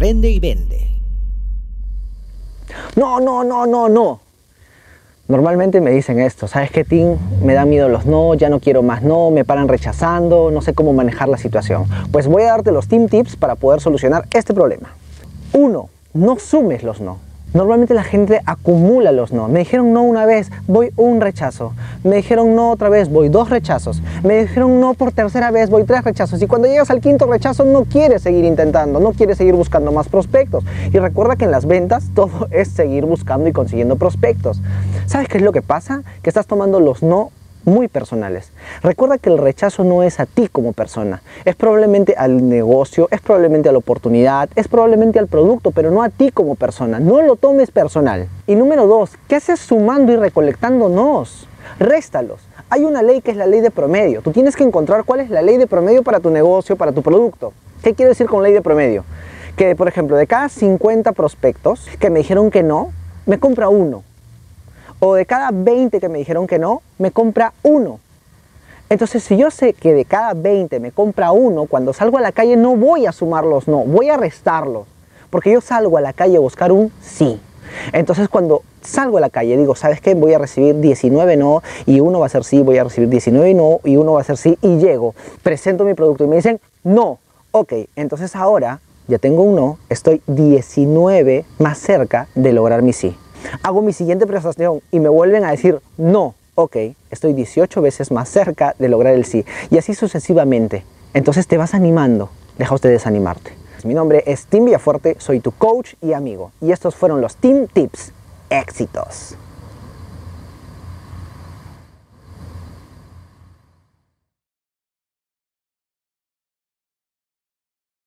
Aprende y vende. No, no, no, no, no. Normalmente me dicen esto, ¿sabes qué, Tim? Me dan miedo los no, ya no quiero más no, me paran rechazando, no sé cómo manejar la situación. Pues voy a darte los Team Tips para poder solucionar este problema. Uno, no sumes los no. Normalmente la gente acumula los no. Me dijeron no una vez, voy un rechazo. Me dijeron no otra vez, voy dos rechazos. Me dijeron no por tercera vez, voy tres rechazos. Y cuando llegas al quinto rechazo no quieres seguir intentando, no quieres seguir buscando más prospectos. Y recuerda que en las ventas todo es seguir buscando y consiguiendo prospectos. ¿Sabes qué es lo que pasa? Que estás tomando los no muy personales. Recuerda que el rechazo no es a ti como persona, es probablemente al negocio, es probablemente a la oportunidad, es probablemente al producto, pero no a ti como persona. No lo tomes personal. Y número dos, ¿qué haces sumando y recolectando nos? Réstalos. Hay una ley que es la ley de promedio. Tú tienes que encontrar cuál es la ley de promedio para tu negocio, para tu producto. ¿Qué quiero decir con ley de promedio? Que, por ejemplo, de cada 50 prospectos que me dijeron que no, me compra uno o de cada 20 que me dijeron que no, me compra uno. Entonces, si yo sé que de cada 20 me compra uno, cuando salgo a la calle no voy a sumarlos no, voy a restarlos. Porque yo salgo a la calle a buscar un sí. Entonces, cuando salgo a la calle, digo, ¿sabes qué? Voy a recibir 19 no y uno va a ser sí, voy a recibir 19 no y uno va a ser sí y llego, presento mi producto y me dicen no. Ok, entonces ahora ya tengo un no, estoy 19 más cerca de lograr mi sí hago mi siguiente presentación y me vuelven a decir no, ok, estoy 18 veces más cerca de lograr el sí. Y así sucesivamente. Entonces te vas animando, deja usted desanimarte. Mi nombre es Tim Villafuerte, soy tu coach y amigo. Y estos fueron los Team Tips. Éxitos.